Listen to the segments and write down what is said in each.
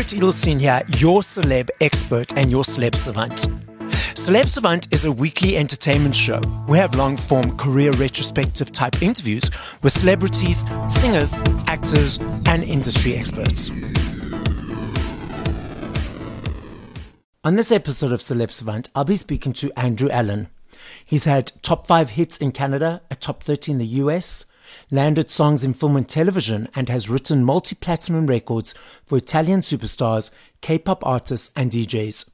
Barret Edelstein here, your celeb expert and your celeb savant. Celeb Savant is a weekly entertainment show. We have long form career retrospective type interviews with celebrities, singers, actors, and industry experts. On this episode of Celeb Savant, I'll be speaking to Andrew Allen. He's had top five hits in Canada, a top 30 in the US, landed songs in film and television, and has written multi platinum records for Italian superstars, K pop artists, and DJs.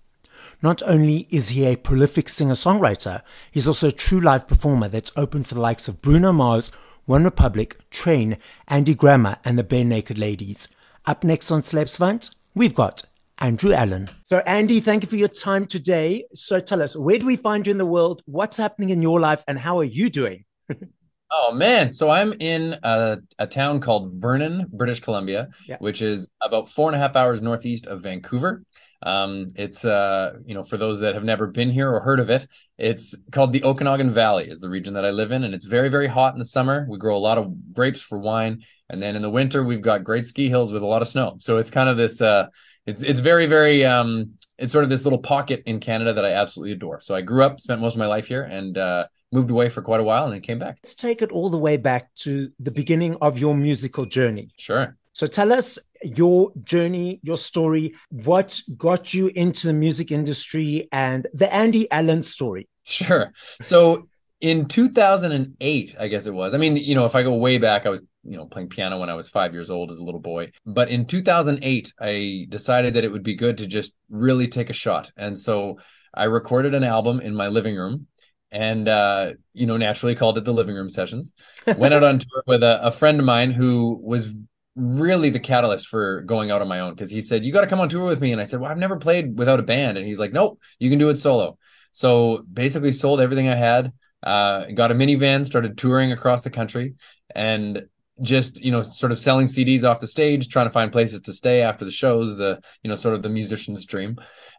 Not only is he a prolific singer songwriter, he's also a true live performer that's open for the likes of Bruno Mars, OneRepublic, Train, Andy Grammer, and the Barenaked Ladies. Up next on Celeb Savant, we've got Andrew Allen. So, Andy, thank you for your time today. So, tell us, where do we find you in the world? What's happening in your life, and how are you doing? Oh man, so I'm in a, a town called Vernon, British Columbia, yeah. which is about four and a half hours northeast of Vancouver. Um, it's uh, you know, for those that have never been here or heard of it, it's called the Okanagan Valley, is the region that I live in, and it's very, very hot in the summer. We grow a lot of grapes for wine, and then in the winter we've got great ski hills with a lot of snow. So it's kind of this uh, it's it's very, very um, it's sort of this little pocket in Canada that I absolutely adore. So I grew up, spent most of my life here, and uh, moved away for quite a while and then came back. Let's take it all the way back to the beginning of your musical journey. Sure. So tell us your journey, your story, what got you into the music industry and the Andy Allen story. Sure. So in 2008, I guess it was. I mean, you know, if I go way back, I was, you know, playing piano when I was five years old as a little boy. But in 2008, I decided that it would be good to just really take a shot. And so I recorded an album in my living room and uh, you know naturally called it the living room sessions. Went out on tour with a, a, friend of mine who was really the catalyst for going out on my own because he said you got to come on tour with me. And i said well i've never played without a band. And he's like nope you can do it solo. So basically sold everything i had uh, got a minivan started touring across the country and just you know sort of selling cds off the stage trying to find places to stay after the shows the you know sort of the musician's dream.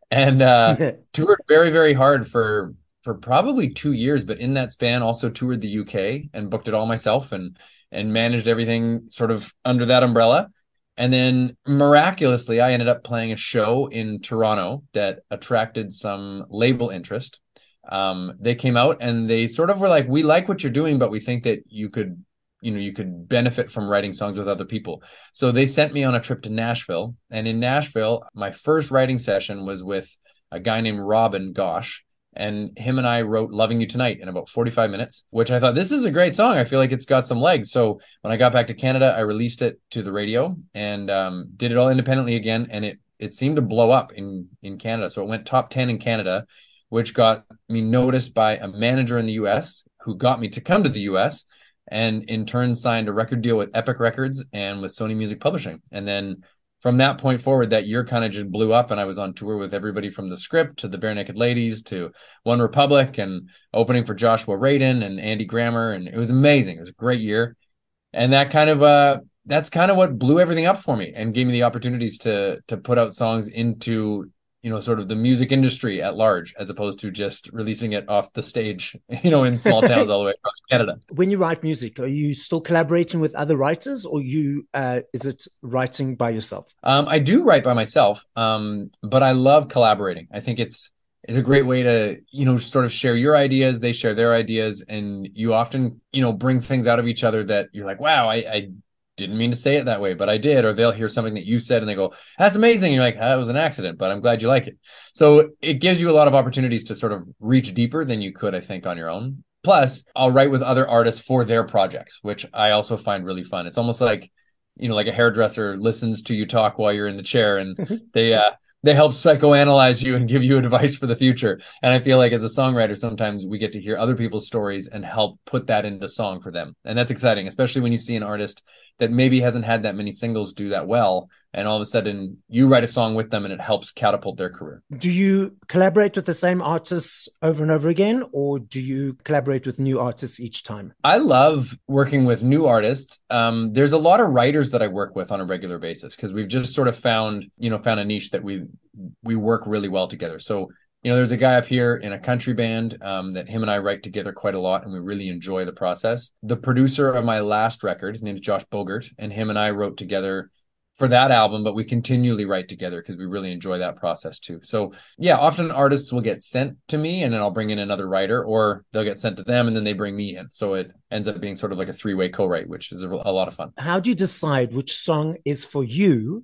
And uh toured very very hard for for probably two years, but in that span also toured the UK and booked it all myself and and managed everything sort of under that umbrella. And then miraculously, I ended up playing a show in Toronto that attracted some label interest. Um, they came out and they sort of were like, "We like what you're doing, but we think that you could, you know, you could benefit from writing songs with other people." So they sent me on a trip to Nashville, and in Nashville, my first writing session was with a guy named Robin Gosh, and him and I wrote Loving You Tonight in about 45 minutes, which I thought this is a great song. I feel like it's got some legs. So when I got back to Canada, I released it to the radio and um, did it all independently again. And it, it seemed to blow up in, in Canada. So it went top 10 in Canada, which got me noticed by a manager in the US who got me to come to the US and in turn signed a record deal with Epic Records and with Sony Music Publishing. And then from that point forward, that year kind of just blew up, and I was on tour with everybody from the script to the Barenaked Ladies to OneRepublic and opening for Joshua Radin and Andy Grammer, and it was amazing. It was a great year, and that kind of uh, that's kind of what blew everything up for me and gave me the opportunities to to put out songs into you know sort of the music industry at large as opposed to just releasing it off the stage you know in small towns all the way across canada. When you write music are you still collaborating with other writers or you uh, is it writing by yourself? Um, i do write by myself um, but i love collaborating. I think it's it's a great way to you know sort of share your ideas they share their ideas and you often you know bring things out of each other that you're like wow i, I didn't mean to say it that way, but I did. Or they'll hear something that you said and they go, that's amazing. And you're like, that was an accident, but I'm glad you like it. So it gives you a lot of opportunities to sort of reach deeper than you could, I think, on your own. Plus, I'll write with other artists for their projects, which I also find really fun. It's almost like, you know, like a hairdresser listens to you talk while you're in the chair and they, uh, they help psychoanalyze you and give you advice for the future. And I feel like as a songwriter, sometimes we get to hear other people's stories and help put that into song for them. And that's exciting, especially when you see an artist that maybe hasn't had that many singles do that well and all of a sudden you write a song with them and it helps catapult their career. Do you collaborate with the same artists over and over again or do you collaborate with new artists each time? I love working with new artists. Um, there's a lot of writers that i work with on a regular basis because we've just sort of found you know found a niche that we we work really well together. So you know, there's a guy up here in a country band um, that him and I write together quite a lot, and we really enjoy the process. The producer of my last record, his name is Josh Bogert, and him and I wrote together for that album, but we continually write together because we really enjoy that process too. So yeah, often artists will get sent to me and then I'll bring in another writer or they'll get sent to them and then they bring me in. So it ends up being sort of like a three-way co-write, which is a, a lot of fun. How do you decide which song is for you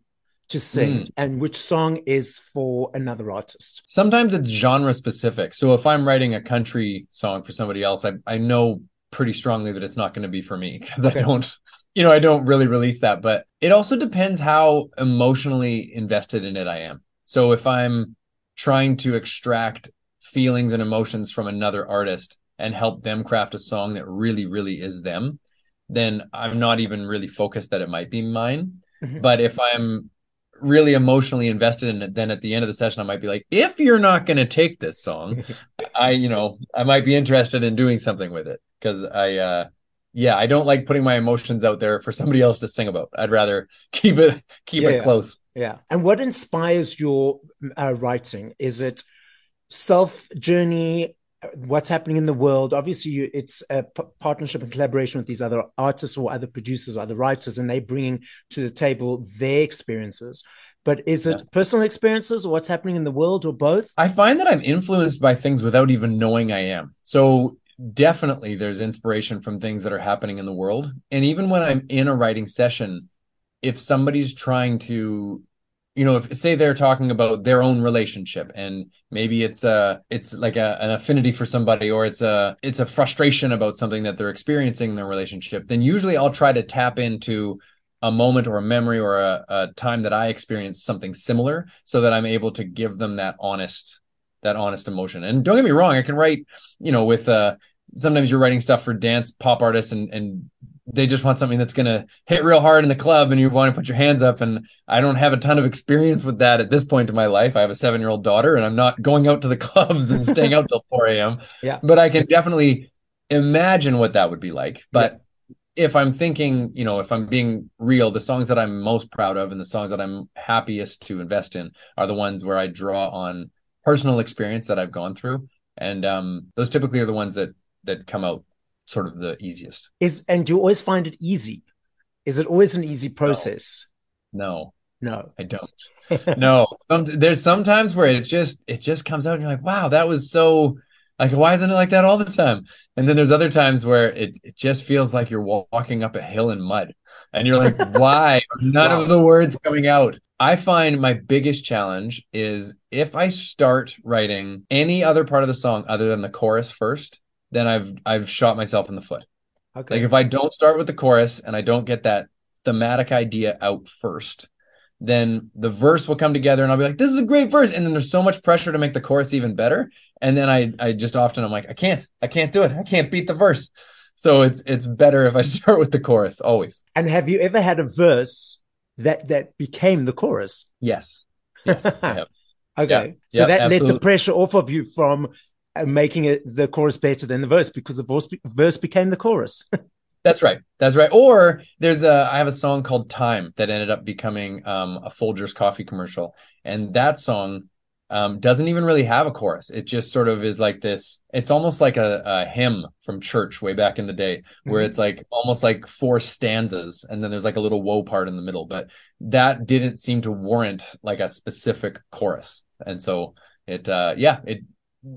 to sing mm. and which song is for another artist? Sometimes it's genre specific. So if I'm writing a country song for somebody else, I, I know pretty strongly that it's not going to be for me because okay. I don't you know, I don't really release that, but it also depends how emotionally invested in it I am. So if I'm trying to extract feelings and emotions from another artist and help them craft a song that really, really is them, then I'm not even really focused that it might be mine. Mm-hmm. But if I'm really emotionally invested in it, then at the end of the session, I might be like, if you're not going to take this song, I, you know, I might be interested in doing something with it because I, uh, yeah, I don't like putting my emotions out there for somebody else to sing about. I'd rather keep it keep yeah, it yeah. close. Yeah. And what inspires your uh, writing? Is it self journey? What's happening in the world? Obviously, you, it's a p- partnership and collaboration with these other artists or other producers or other writers, and they bringing to the table their experiences. But is it yeah. personal experiences or what's happening in the world or both? I find that I'm influenced by things without even knowing I am. So definitely there's inspiration from things that are happening in the world. And even when I'm in a writing session, if somebody's trying to you know if say they're talking about their own relationship and maybe it's a it's like a, an affinity for somebody or it's a it's a frustration about something that they're experiencing in their relationship then usually i'll try to tap into a moment or a memory or a, a time that i experienced something similar so that i'm able to give them that honest that honest emotion. And don't get me wrong, I can write, you know, with uh sometimes you're writing stuff for dance pop artists and and they just want something that's going to hit real hard in the club and you want to put your hands up and I don't have a ton of experience with that at this point in my life. I have a 7-year-old daughter and I'm not going out to the clubs and staying out till 4 a.m. Yeah. But I can definitely imagine what that would be like. But yeah. if I'm thinking, you know, if I'm being real, the songs that I'm most proud of and the songs that I'm happiest to invest in are the ones where I draw on personal experience that I've gone through, and um, those typically are the ones that that come out sort of the easiest. Is and do you always find it easy? Is it always an easy process? No, no, no. I don't. no, Some, there's sometimes where it just it just comes out, and you're like, wow, that was so. Like, why isn't it like that all the time? And then there's other times where it, it just feels like you're walking up a hill in mud. And you're like, why? None wow. of the words coming out. I find my biggest challenge is if I start writing any other part of the song other than the chorus first, then I've I've shot myself in the foot. Okay. Like if I don't start with the chorus and I don't get that thematic idea out first, then the verse will come together and I'll be like, this is a great verse. And then there's so much pressure to make the chorus even better. And then I I just often I'm like, I can't, I can't do it. I can't beat the verse. So it's it's better if I start with the chorus always. And have you ever had a verse that that became the chorus. Yes. yes okay. so that absolutely. let the pressure off of you from making it the chorus better than the verse because the verse, verse became the chorus. That's right. That's right. Or there's a I have a song called Time that ended up becoming um, a Folgers coffee commercial, and that song um, doesn't even really have a chorus. It just sort of is like this. It's almost like a, a hymn from church way back in the day, where mm-hmm. it's like almost like four stanzas, and then there's like a little woe part in the middle. But that didn't seem to warrant like a specific chorus, and so it, uh, yeah, it.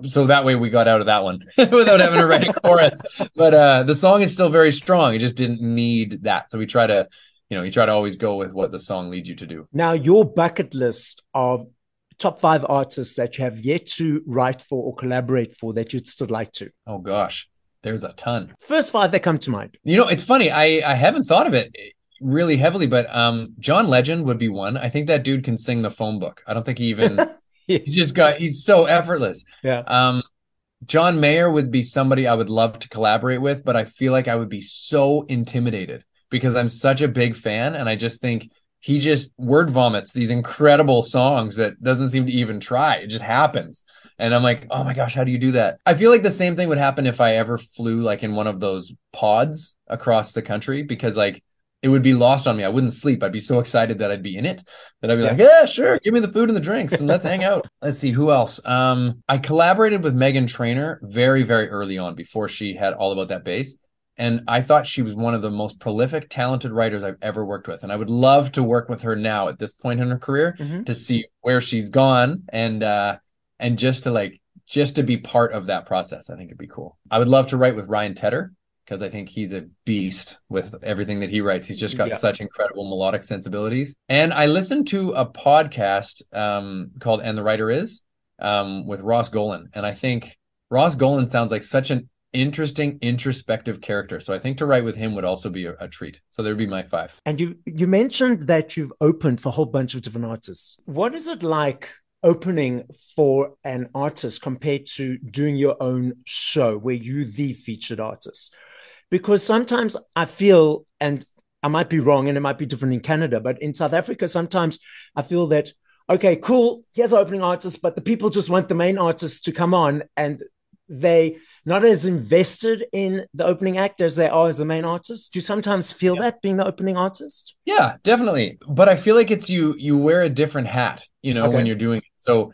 So that way we got out of that one without having to write a chorus. But uh, the song is still very strong. It just didn't need that. So we try to you know, you try to always go with what the song leads you to do. Now, your bucket list of top five artists that you have yet to write for or collaborate for that you'd still like to? Oh gosh, there's a ton. First five that come to mind. You know, it's funny. I I haven't thought of it really heavily, but um, John Legend would be one. I think that dude can sing the phone book. I don't think he even. he's just got. He's so effortless. Yeah. Um, John Mayer would be somebody I would love to collaborate with, but I feel like I would be so intimidated because I'm such a big fan, and I just think he just word vomits these incredible songs that doesn't seem to even try. It just happens. And I'm like, oh my gosh, how do you do that? I feel like the same thing would happen if I ever flew like in one of those pods across the country because like it would be lost on me. I wouldn't sleep. I'd be so excited that I'd be in it that I'd be yeah. like, yeah, sure, give me the food and the drinks and let's hang out. Let's see who else. Um, I collaborated with Meghan Trainor very, very early on before she had all about that bass. and I thought she was one of the most prolific, talented writers I've ever worked with. And I would love to work with her now at this point in her career mm-hmm. to see where she's gone and uh and just to like just to be part of that process. I think it'd be cool. I would love to write with Ryan Tedder because I think he's a beast with everything that he writes. He's just got yeah. such incredible melodic sensibilities. And I listened to a podcast um, called "And the Writer Is" um, with Ross Golan, and I think Ross Golan sounds like such an interesting introspective character. So I think to write with him would also be a, a, treat. So there'd be my five. And you you mentioned that you've opened for a whole bunch of different artists. What is it like opening for an artist compared to doing your own show where you the featured artist? Because sometimes I feel and I might be wrong and it might be different in Canada, but in South Africa, sometimes I feel that okay, cool, here's opening artist, but the people just want the main artist to come on and they not as invested in the opening act as they are as the main artist. Do you sometimes feel yeah. that being the opening artist? Yeah, definitely. But I feel like it's you you wear a different hat, you know, okay. when you're doing it. So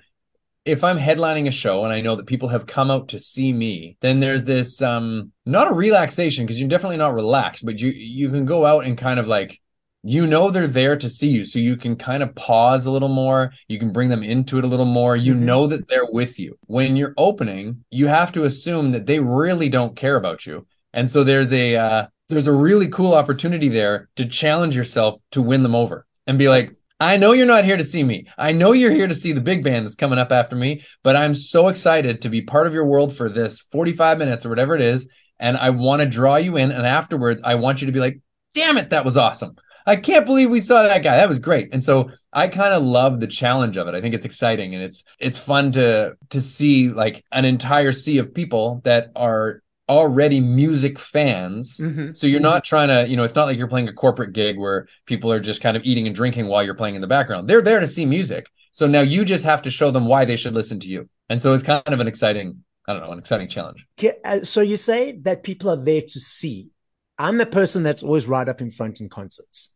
if I'm headlining a show and I know that people have come out to see me, then there's this um not a relaxation because you're definitely not relaxed, but you you can go out and kind of like you know they're there to see you so you can kind of pause a little more you can bring them into it a little more you mm-hmm. know that they're with you when you're opening you have to assume that they really don't care about you and so there's a uh, there's a really cool opportunity there to challenge yourself to win them over and be like I know you're not here to see me. I know you're here to see the big band that's coming up after me, but I'm so excited to be part of your world for this 45 minutes or whatever it is. And I want to draw you in. And afterwards, I want you to be like, damn it, that was awesome. I can't believe we saw that guy. That was great. And so I kind of love the challenge of it. I think it's exciting and it's it's fun to to see like an entire sea of people that are already music fans. Mm-hmm. So you're not trying to, you know, it's not like you're playing a corporate gig where people are just kind of eating and drinking while you're playing in the background. They're there to see music. So now you just have to show them why they should listen to you. And so it's kind of an exciting, I don't know, an exciting challenge. Uh, so you say that people are there to see. I'm the person that's always right up in front in concerts.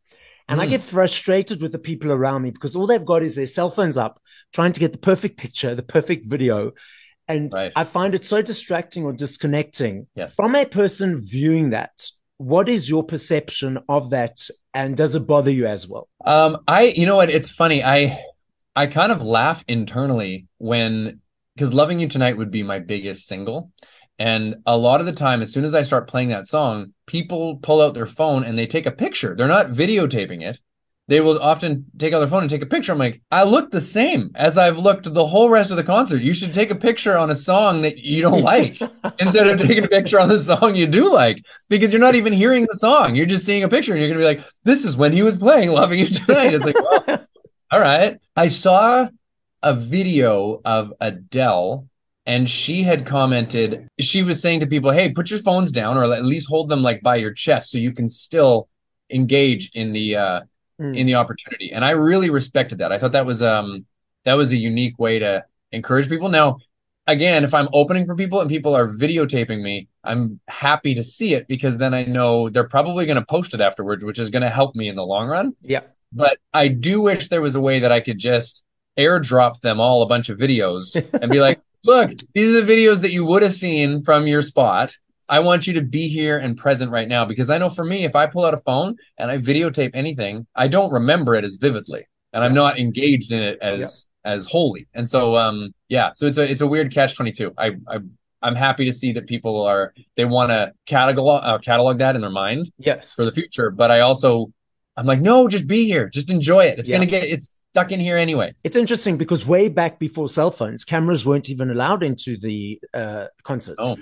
And mm. I get frustrated with the people around me because all they've got is their cell phones up, trying to get the perfect picture, the perfect video. And right. I find it so distracting or disconnecting. Yes. From a person viewing that, what is your perception of that? And does it bother you as well? Um, I, you know what? It's funny. I, I kind of laugh internally when, because Loving You Tonight would be my biggest single. And a lot of the time, as soon as I start playing that song, people pull out their phone and they take a picture. They're not videotaping it. They will often take out their phone and take a picture. I'm like, I look the same as I've looked the whole rest of the concert. You should take a picture on a song that you don't like instead of taking a picture on the song you do like because you're not even hearing the song. You're just seeing a picture and you're going to be like, this is when he was playing Loving You Tonight. It's like, well, all right. I saw a video of Adele and she had commented she was saying to people hey put your phones down or at least hold them like by your chest so you can still engage in the uh mm. in the opportunity. And i really respected that. I thought that was um that was a unique way to encourage people. Now again if i'm opening for people and people are videotaping me i'm happy to see it because then i know they're probably going to post it afterwards which is going to help me in the long run. Yeah. But i do wish there was a way that i could just airdrop them all a bunch of videos and be like look, these are the videos that you would have seen from your spot. I want you to be here and present right now because I know for me, if I pull out a phone and I videotape anything, I don't remember it as vividly and I'm not engaged in it as, yeah. as wholly. And so, um, yeah, so it's a, it's a weird catch 22. I, I, I'm happy to see that people are, they want to catalog, uh, catalog that in their mind. Yes. For the future. But I also, I'm like, no, just be here. Just enjoy it. It's yeah. going to get, it's, stuck in here anyway. It's interesting because way back before cell phones, cameras weren't even allowed into the uh, concerts. Oh,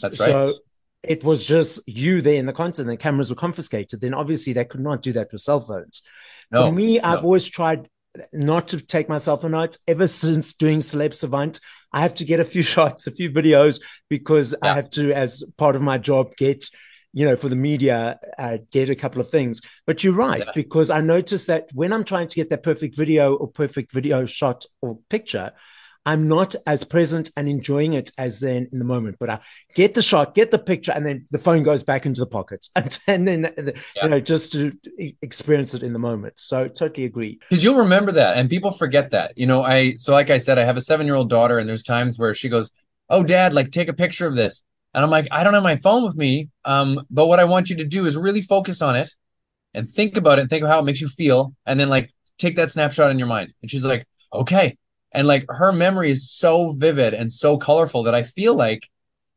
that's right. So it was just you there in the concert, and the cameras were confiscated. Then obviously they could not do that with cell phones. No, For me, no. I've always tried not to take myself a note ever since doing Celeb Savant. I have to get a few shots, a few videos because yeah. I have to, as part of my job, get you know, for the media, uh, get a couple of things. But you're right, yeah. because I noticed that when I'm trying to get that perfect video or perfect video shot or picture, I'm not as present and enjoying it as then in the moment. But I get the shot, get the picture, and then the phone goes back into the pockets, and, and then yeah. you know just to experience it in the moment. So totally agree. Because you'll remember that, and people forget that. You know, I so like I said, I have a seven year old daughter, and there's times where she goes, "Oh, Dad, like take a picture of this." And I'm like, I don't have my phone with me. Um, but what I want you to do is really focus on it and think about it and think of how it makes you feel. And then like take that snapshot in your mind. And she's like, okay. And like her memory is so vivid and so colorful that I feel like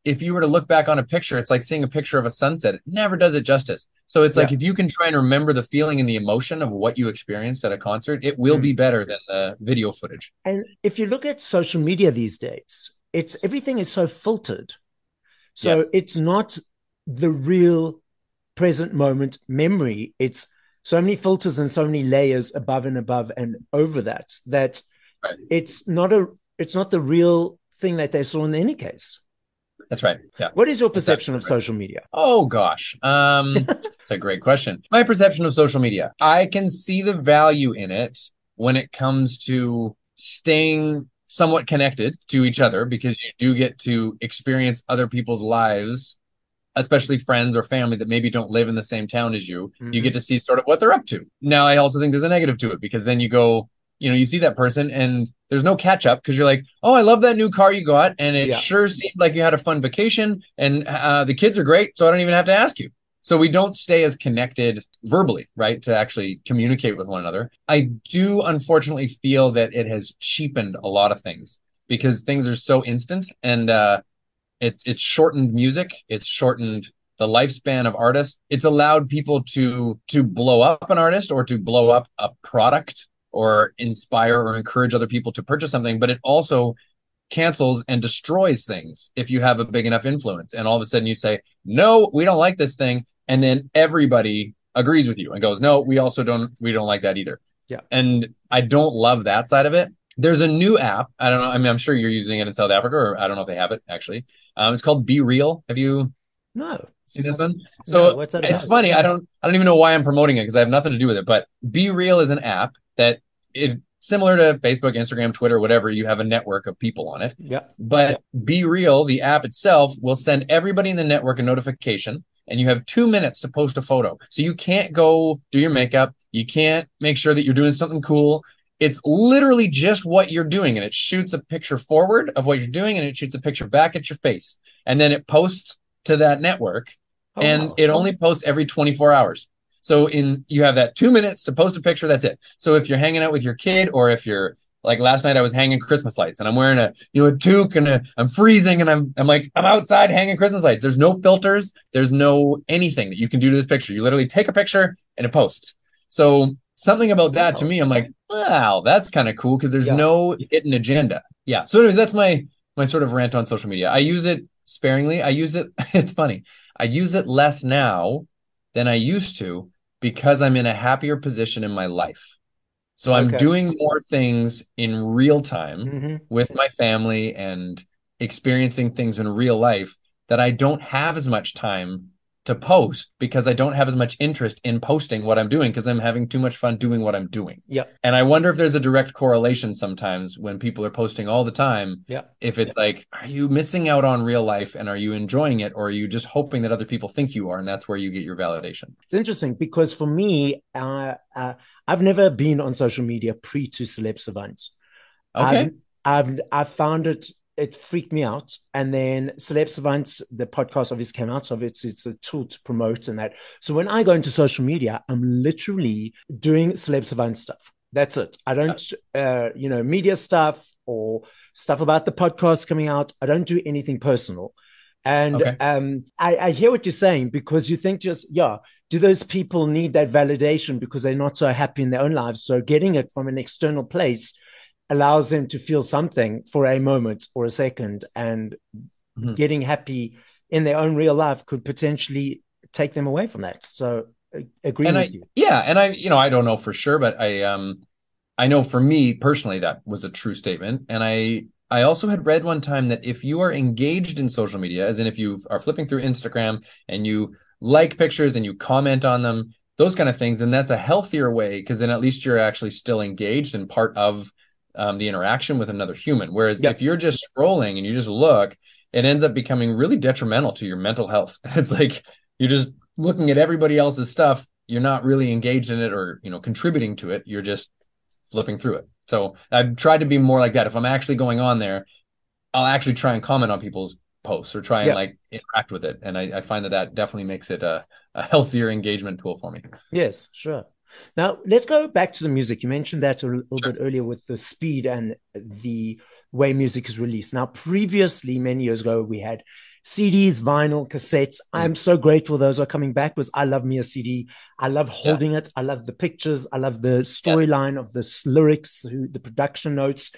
if you were to look back on a picture, it's like seeing a picture of a sunset. It never does it justice. So it's yeah. like if you can try and remember the feeling and the emotion of what you experienced at a concert, it will mm. be better than the video footage. And if you look at social media these days, it's everything is so filtered. So yes. it's not the real present moment memory. It's so many filters and so many layers above and above and over that that right. it's not a it's not the real thing that they saw in any case. That's right. Yeah. What is your perception of social media? Oh gosh. Um it's a great question. My perception of social media. I can see the value in it when it comes to staying somewhat connected to each other because you do get to experience other people's lives especially friends or family that maybe don't live in the same town as you, mm-hmm. you get to see sort of what they're up to. Now, I also think there's a negative to it because then you go, you know, you see that person and there's no catch up because you're like, oh, I love that new car you got. And it yeah. sure seemed like you had a fun vacation and uh, the kids are great. So I don't even have to ask you. So we don't stay as connected verbally, right? To actually communicate with one another. I do unfortunately feel that it has cheapened a lot of things because things are so instant and, uh, it's it's shortened music. It's shortened the lifespan of artists. It's allowed people to to blow up an artist or to blow up a product or inspire or encourage other people to purchase something. But it also cancels and destroys things if you have a big enough influence. And all of a sudden you say, no, we don't like this thing. And then everybody agrees with you and goes, no, we also don't, we don't like that either. Yeah. And I don't love that side of it. There's a new app. I don't know. I mean, I'm sure you're using it in South Africa, or I don't know if they have it actually. Um, it's called BeReal. Have you? No. Seen this one? So no, it's funny. I don't. I don't even know why I'm promoting it because I have nothing to do with it. But BeReal is an app that it similar to Facebook, Instagram, Twitter, whatever. You have a network of people on it. Yeah. But yeah. BeReal, the app itself, will send everybody in the network a notification, and you have two minutes to post a photo. So you can't go do your makeup. You can't make sure that you're doing something cool. It's literally just what you're doing, and it shoots a picture forward of what you're doing, and it shoots a picture back at your face, and then it posts to that network, oh, and wow. it only posts every 24 hours. So in you have that two minutes to post a picture. That's it. So if you're hanging out with your kid, or if you're like last night, I was hanging Christmas lights, and I'm wearing a you know a toque, and I'm freezing, and I'm I'm like I'm outside hanging Christmas lights. There's no filters. There's no anything that you can do to this picture. You literally take a picture and it posts. So something about that to me, I'm like, wow, that's kind of cool because there's yeah. no hidden agenda. Yeah. So, anyways, that's my my sort of rant on social media. I use it sparingly. I use it. It's funny. I use it less now than I used to because I'm in a happier position in my life. So I'm doing more things in real time mm-hmm. with my family and experiencing things in real life that I don't have as much time to post because I don't have as much interest in posting what I'm doing because I'm having too much fun doing what I'm doing. Yeah. And I wonder if there's a direct correlation sometimes when people are posting all the time. Yeah. If it's like, are you missing out on real life and are you enjoying it or are you just hoping that other people think you are and that's where you get your validation? It's interesting because for me, uh, uh, I've never been on social media pre to Celeb Savants. Okay. I've, I've I've found it it freaked me out. And then Celeb Savants, the podcast obviously came out, so it's it's a tool to promote and that. So when I go into social media, I'm literally doing Celeb Savant stuff. That's it. I don't, uh, you know, media stuff or stuff about the podcast coming out. I don't do anything personal. And okay. um, I, I hear what you're saying because you think just, yeah, do those people need that validation because they're not so happy in their own lives? So getting it from an external place allows them to feel something for a moment or a second and mm-hmm. getting happy in their own real life could potentially take them away from that. So agree and with I, you. yeah and i you know i don't know for sure but i um i know for me personally that was a true statement. And i i also had read one time that if you are engaged in social media as in if you are flipping through instagram and you like pictures and you comment on them those kind of things and that's a healthier way because then at least you're actually still engaged and part of um, the interaction with another human. Whereas yep. if you're just scrolling and you just look, it ends up becoming really detrimental to your mental health. It's like you're just looking at everybody else's stuff. You're not really engaged in it or, you know, contributing to it. You're just flipping through it. So I've tried to be more like that. If I'm actually going on there, I'll actually try and comment on people's posts or try and Yeah. like interact with it. And I, I find that that definitely makes it a, a healthier engagement tool for me. Yes, sure. Now let's go back to the music. You mentioned that a little bit earlier with the speed and the way music is released. Now, previously, many years ago, we had CDs, vinyl, cassettes. Mm-hmm. I'm so grateful those are coming back because I love me a CD. I love holding it. I love the pictures. I love the storyline of the lyrics, the production notes,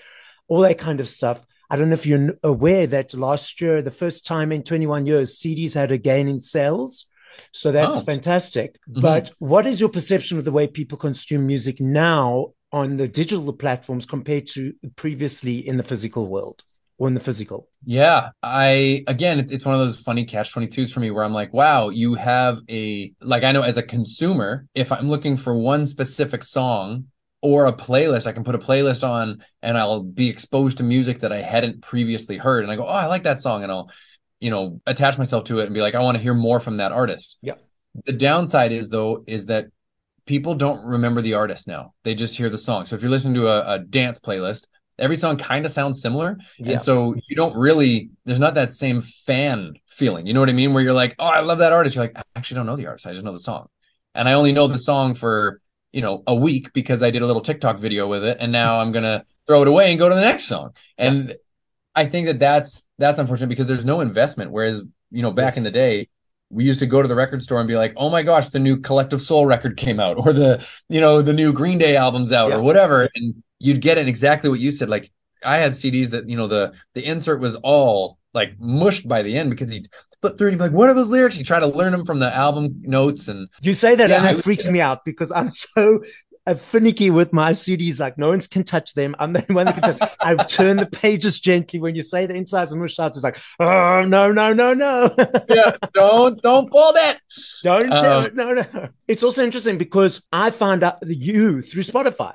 all that kind of stuff. I don't know if you're aware that last year, the first time in 21 years, CDs had a gain in sales. So that's Oh. fantastic. Mhm. But what is your perception of the way people consume music now on the digital platforms compared to previously in the physical world or in the physical? Yeah, I again, it's it's one of those funny catch 22s for me where I'm like, wow, you have a like I know as a consumer, if I'm looking for one specific song or a playlist, I can put a playlist on and I'll be exposed to music that I hadn't previously heard and I go, "Oh, I like that song." And I'll, you know, attach myself to it and be like, "I want to hear more from that artist." Yeah. The downside is though is that people don't remember the artist now. They just hear the song. So if you're listening to a, a dance playlist, every song kind of sounds similar. Yeah. And so you don't really, there's not that same fan feeling. You know what I mean? Where you're like, oh, I love that artist. You're like, I actually don't know the artist. I just know the song. And I only know the song for, you know, a week because I did a little TikTok video with it. And now I'm going to throw it away and go to the next song. And I think that that's, that's unfortunate because there's no investment. Whereas, you know, back in the day, we used to go to the record store and be like, oh my gosh, the new Collective Soul record came out or the, you know, the new Green Day album's out Yeah. or whatever. And you'd get it exactly what you said. Like I had CDs that, you know, the, the insert was all like mushed by the end because you'd flip through and you'd be like, what are those lyrics? You try to learn them from the album notes and You say that Yeah, and it freaks me out because I'm so uh, finicky with my CDs. Like no one can touch them. I'm the one that can touch. I turn the pages gently when you say the insides and mushed out. It's like, oh no, no, no, no. yeah, don't, don't pull that. Don't tell Um, it. No, no. It's also interesting because I found out the you through Spotify.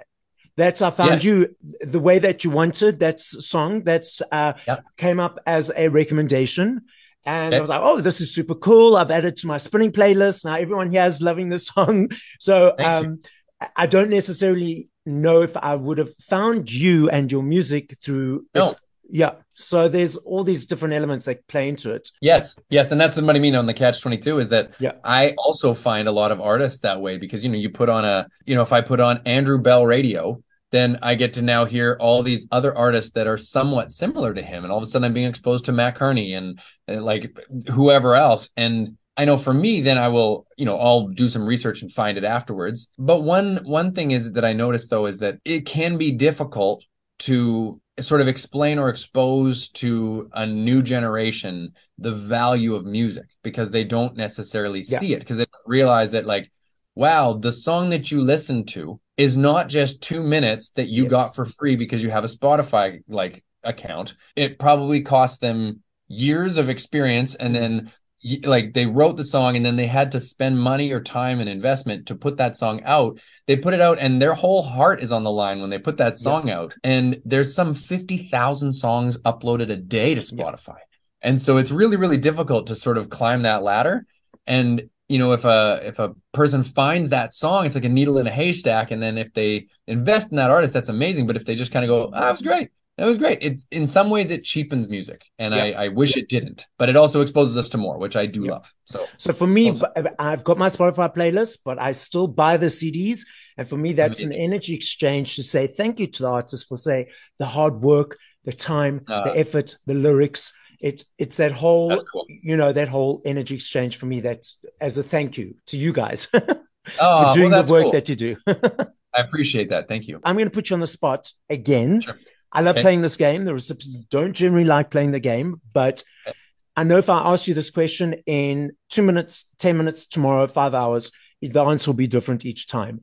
That's I found you the way that you wanted. That's song that's uh, Yep. came up as a recommendation. And I was like, oh, this is super cool. I've added to my spinning playlist. Now everyone here is loving this song. So um, I- don't necessarily know if I would have found you and your music through. No. if- yeah. So there's all these different elements that play into it. Yes, yes, and that's the what I mean on the catch twenty two is that Yeah. I also find a lot of artists that way because you know you put on a you know if I put on Andrew Belle radio, then I get to now hear all these other artists that are somewhat similar to him, and all of a sudden I'm being exposed to Mat Kearney and, and like whoever else, and I know for me then I will you know I'll do some research and find it afterwards. But one one thing is that I noticed though is that it can be difficult to sort of explain or expose to a new generation the value of music because they don't necessarily Yeah. see it because they don't realize that like wow the song that you listen to is not just 2 minutes that you Yes. got for free because you have a Spotify like account it probably cost them years of experience and mm-hmm. then y- like they wrote the song and then they had to spend money or time and investment to put that song out. They put it out and their whole heart is on the line when they put that song out. And there's some 50,000 songs uploaded a day to Yeah. Spotify. And so it's really really difficult to sort of climb that ladder. And you know if a if a person finds that song it's like a needle in a haystack. And then if they invest in that artist that's amazing. But if they just kind of go ah, that was great that was great it's in some ways it cheapens music and I, I wish it didn't but it also exposes us to more which i do Yeah. love so So for me, Also- I've got my Spotify playlist, but I still buy the CDs. And for me, that's an energy exchange to say thank you to the artist for say the hard work, the time, Uh, the effort, the lyrics. It's it's that whole cool you know that whole energy exchange for me. That's as a thank you to you guys for oh doing well, the work cool. that you do. i appreciate that thank you I'm going to put you on the spot again. Sure. I love Okay. playing this game. The recipients don't generally like playing the game, but Okay. I know if I ask you this question in two minutes, 10 minutes, tomorrow, five hours, the answer will be different each time.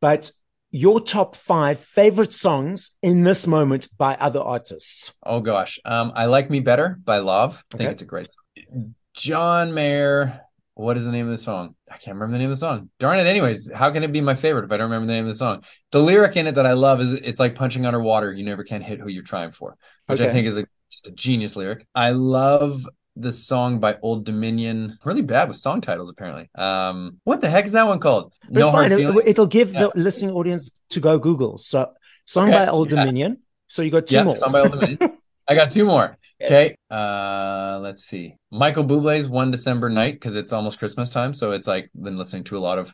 But your top five favorite songs in this moment by other artists. Oh gosh. Um, I like Me Better by Lauv. I think Okay. it's a great song. John Mayer. What is the name of the song? I can't remember the name of the song. Darn it. Anyways, how can it be my favorite if I don't remember the name of the song? The lyric in it that I love is it's like punching underwater. You never can hit who you're trying for, which I think is a, just a genius lyric. I love the song by Old Dominion. Really bad with song titles, apparently. Um, what the heck is that one called? But fine. It, will give Yeah. the listening audience to go Google. So, song Okay. by Old Yeah. Dominion. So you got two Yeah, more. song by Old Dominion. I got two more. Okay. Uh, let's see. Michael Bublé's "One December Night" because it's almost Christmas time, so it's like been listening to a lot of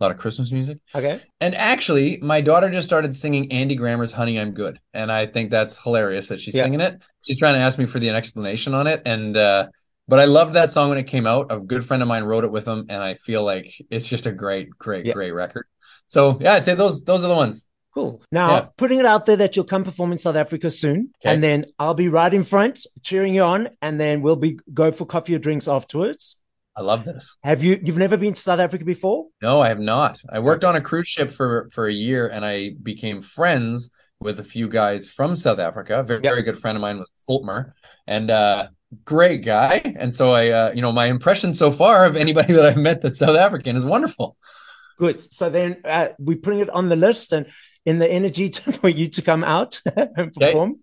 a lot of Christmas music. Okay. And actually, my daughter just started singing Andy Grammer's "Honey, I'm Good," and I think that's hilarious that she's Yeah. singing it. She's trying to ask me for the explanation on it, and uh, but I loved that song when it came out. A good friend of mine wrote it with him, and I feel like it's just a great, great, Yeah. great record. So yeah, I'd say those those are the ones. Cool. Now, Yeah. putting it out there that you'll come perform in South Africa soon, Okay. and then I'll be right in front cheering you on, and then we'll be go for coffee or drinks afterwards. I love this. Have you? You've never been to South Africa before? No, I have not. I worked on a cruise ship for for a year, and I became friends with a few guys from South Africa. Very, Yep. very good friend of mine was Fultmer, and uh, great guy. And so I, uh, you know, my impression so far of anybody that I've met that's South African is wonderful. Good. So then uh, we're putting it on the list and in the energy to, for you to come out and perform.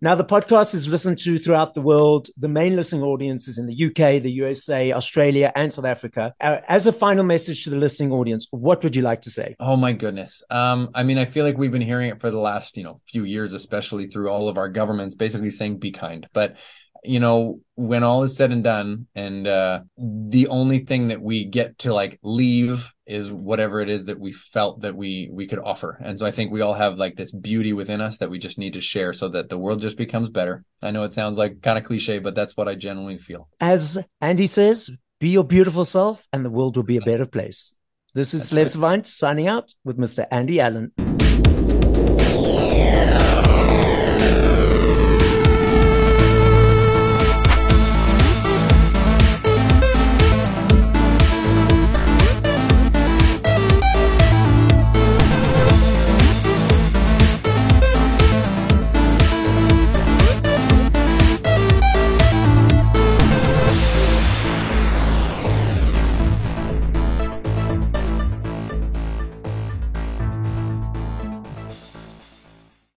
Now, the podcast is listened to throughout the world. The main listening audience is in the UK, the USA, Australia, and South Africa. Uh, as a final message to the listening audience, what would you like to say? Oh my goodness. Um, I mean, I feel like we've been hearing it for the last, you know, few years, especially through all of our governments, basically saying be kind. But you know, when all is said and done, and uh, the only thing that we get to like leave is whatever it is that we felt that we we could offer. And so I think we all have like this beauty within us that we just need to share so that the world just becomes better. I know it sounds like kind of cliche, but that's what I genuinely feel. As Andy says, be your beautiful self and the world will be a better place. This is That's Celeb right. Signing out with Mr. Andy Allen.